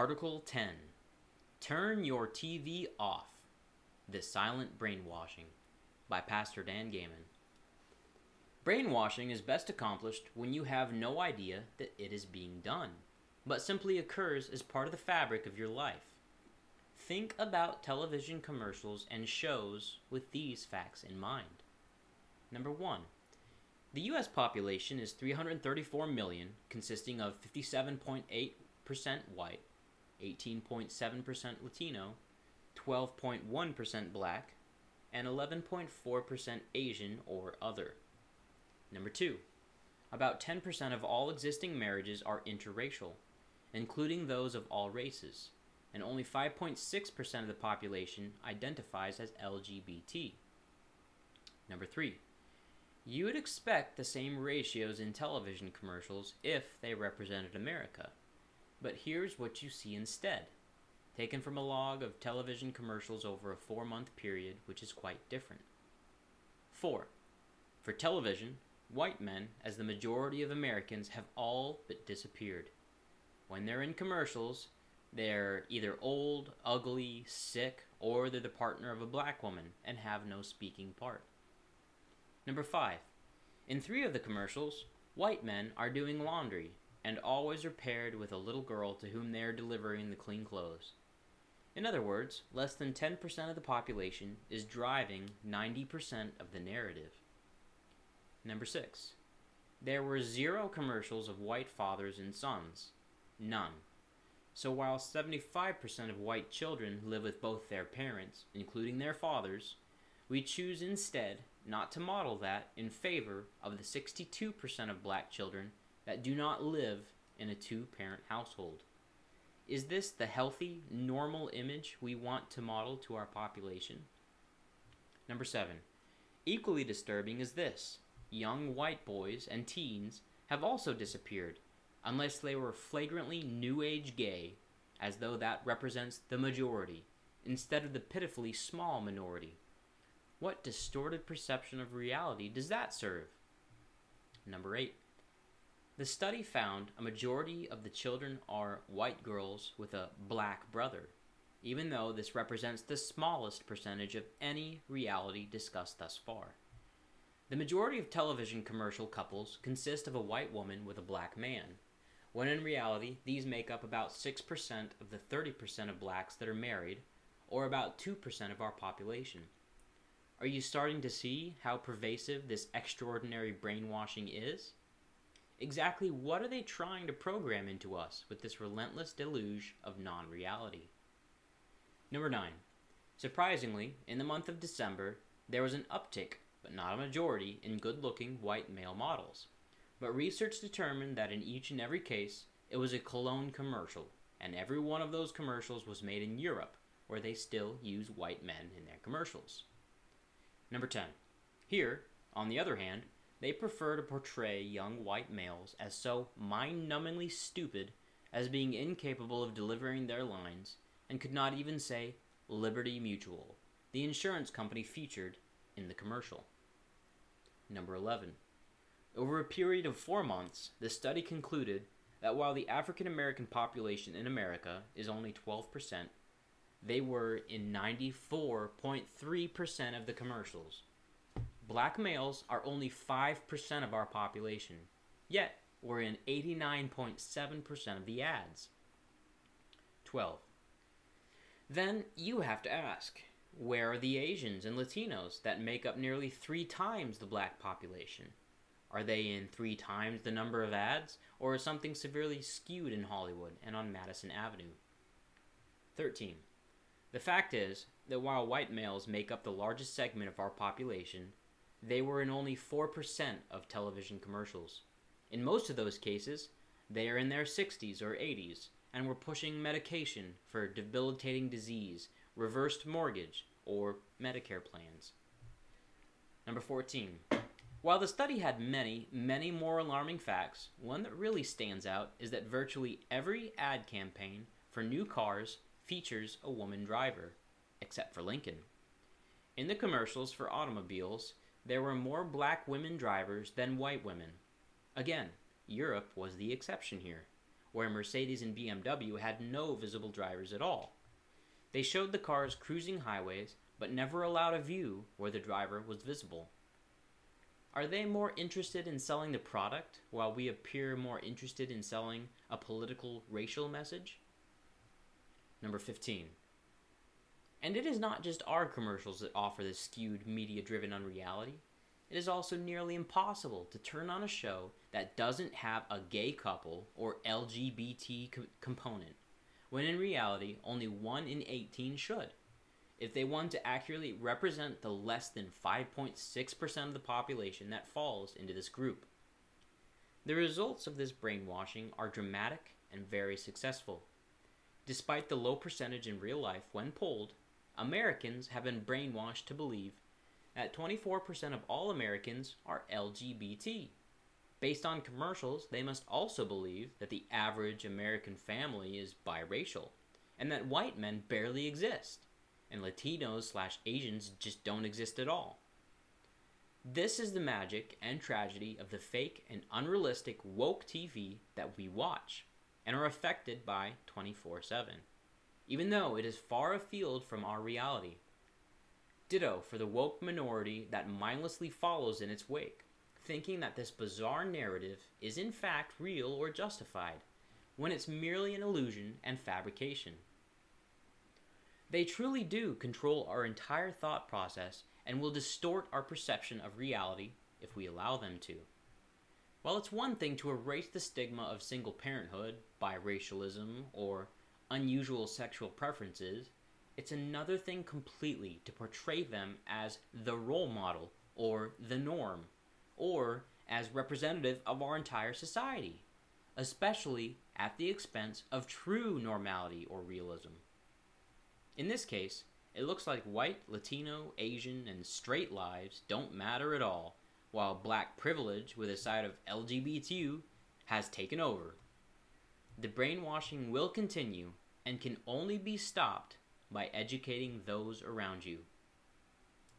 Article 10 Turn Your TV Off The Silent Brainwashing by Pastor Dan Gayman. Brainwashing is best accomplished when you have no idea that it is being done, but simply occurs as part of the fabric of your life. Think about television commercials and shows with these facts in mind. Number 1. The US population is 334 million, consisting of 57.8% white, 18.7% Latino, 12.1% black, and 11.4% Asian or other. Number 2. About 10% of all existing marriages are interracial, including those of all races, and only 5.6% of the population identifies as LGBT. Number 3. You would expect the same ratios in television commercials if they represented America. But here's what you see instead, taken from a log of television commercials over a four month period, which is quite different. 4. For television, white men, as the majority of Americans, have all but disappeared. When they're in commercials, they're either old, ugly, sick, or they're the partner of a black woman and have no speaking part. Number 5. In three of the commercials, white men are doing laundry and always are paired with a little girl to whom they are delivering the clean clothes. In other words, less than 10% of the population is driving 90% of the narrative. Number 6. There were zero commercials of white fathers and sons. None. So while 75% of white children live with both their parents, including their fathers, we choose instead not to model that in favor of the 62% of black children that do not live in a two parent household. Is this the healthy, normal image we want to model to our population? Number seven. Equally disturbing is this young white boys and teens have also disappeared, unless they were flagrantly new age gay, as though that represents the majority, instead of the pitifully small minority. What distorted perception of reality does that serve? Number 8. The study found a majority of the children are white girls with a black brother, even though this represents the smallest percentage of any reality discussed thus far. The majority of television commercial couples consist of a white woman with a black man, when in reality these make up about 6% of the 30% of blacks that are married, or about 2% of our population. Are you starting to see how pervasive this extraordinary brainwashing is? Exactly what are they trying to program into us with this relentless deluge of non reality? Number 9. Surprisingly, in the month of December, there was an uptick, but not a majority, in good looking white male models. But research determined that in each and every case, it was a cologne commercial, and every one of those commercials was made in Europe, where they still use white men in their commercials. Number 10. Here, on the other hand, they prefer to portray young white males as so mind numbingly stupid as being incapable of delivering their lines and could not even say Liberty Mutual, the insurance company featured in the commercial. Number 11. Over a period of four months, the study concluded that while the African American population in America is only 12%, they were in 94.3% of the commercials black males are only 5% of our population, yet we're in 89.7% of the ads. 12. Then you have to ask where are the Asians and Latinos that make up nearly three times the black population? Are they in three times the number of ads, or is something severely skewed in Hollywood and on Madison Avenue? 13. The fact is that while white males make up the largest segment of our population, they were in only 4% of television commercials. In most of those cases, they are in their 60s or 80s and were pushing medication for debilitating disease, reversed mortgage, or Medicare plans. Number 14. While the study had many, many more alarming facts, one that really stands out is that virtually every ad campaign for new cars features a woman driver, except for Lincoln. In the commercials for automobiles, there were more black women drivers than white women. Again, Europe was the exception here, where Mercedes and BMW had no visible drivers at all. They showed the cars cruising highways, but never allowed a view where the driver was visible. Are they more interested in selling the product while we appear more interested in selling a political racial message? Number 15. And it is not just our commercials that offer this skewed media driven unreality. It is also nearly impossible to turn on a show that doesn't have a gay couple or LGBT co- component, when in reality only 1 in 18 should if they want to accurately represent the less than 5.6% of the population that falls into this group. The results of this brainwashing are dramatic and very successful. Despite the low percentage in real life when polled, Americans have been brainwashed to believe that 24% of all Americans are LGBT. Based on commercials, they must also believe that the average American family is biracial and that white men barely exist and Latinos slash Asians just don't exist at all. This is the magic and tragedy of the fake and unrealistic woke TV that we watch and are affected by 24 7, even though it is far afield from our reality. Ditto for the woke minority that mindlessly follows in its wake, thinking that this bizarre narrative is in fact real or justified, when it's merely an illusion and fabrication. They truly do control our entire thought process and will distort our perception of reality if we allow them to. While it's one thing to erase the stigma of single parenthood, biracialism, or unusual sexual preferences, it's another thing completely to portray them as the role model or the norm, or as representative of our entire society, especially at the expense of true normality or realism. In this case, it looks like white, Latino, Asian, and straight lives don't matter at all, while black privilege with a side of LGBTQ has taken over. The brainwashing will continue and can only be stopped by educating those around you.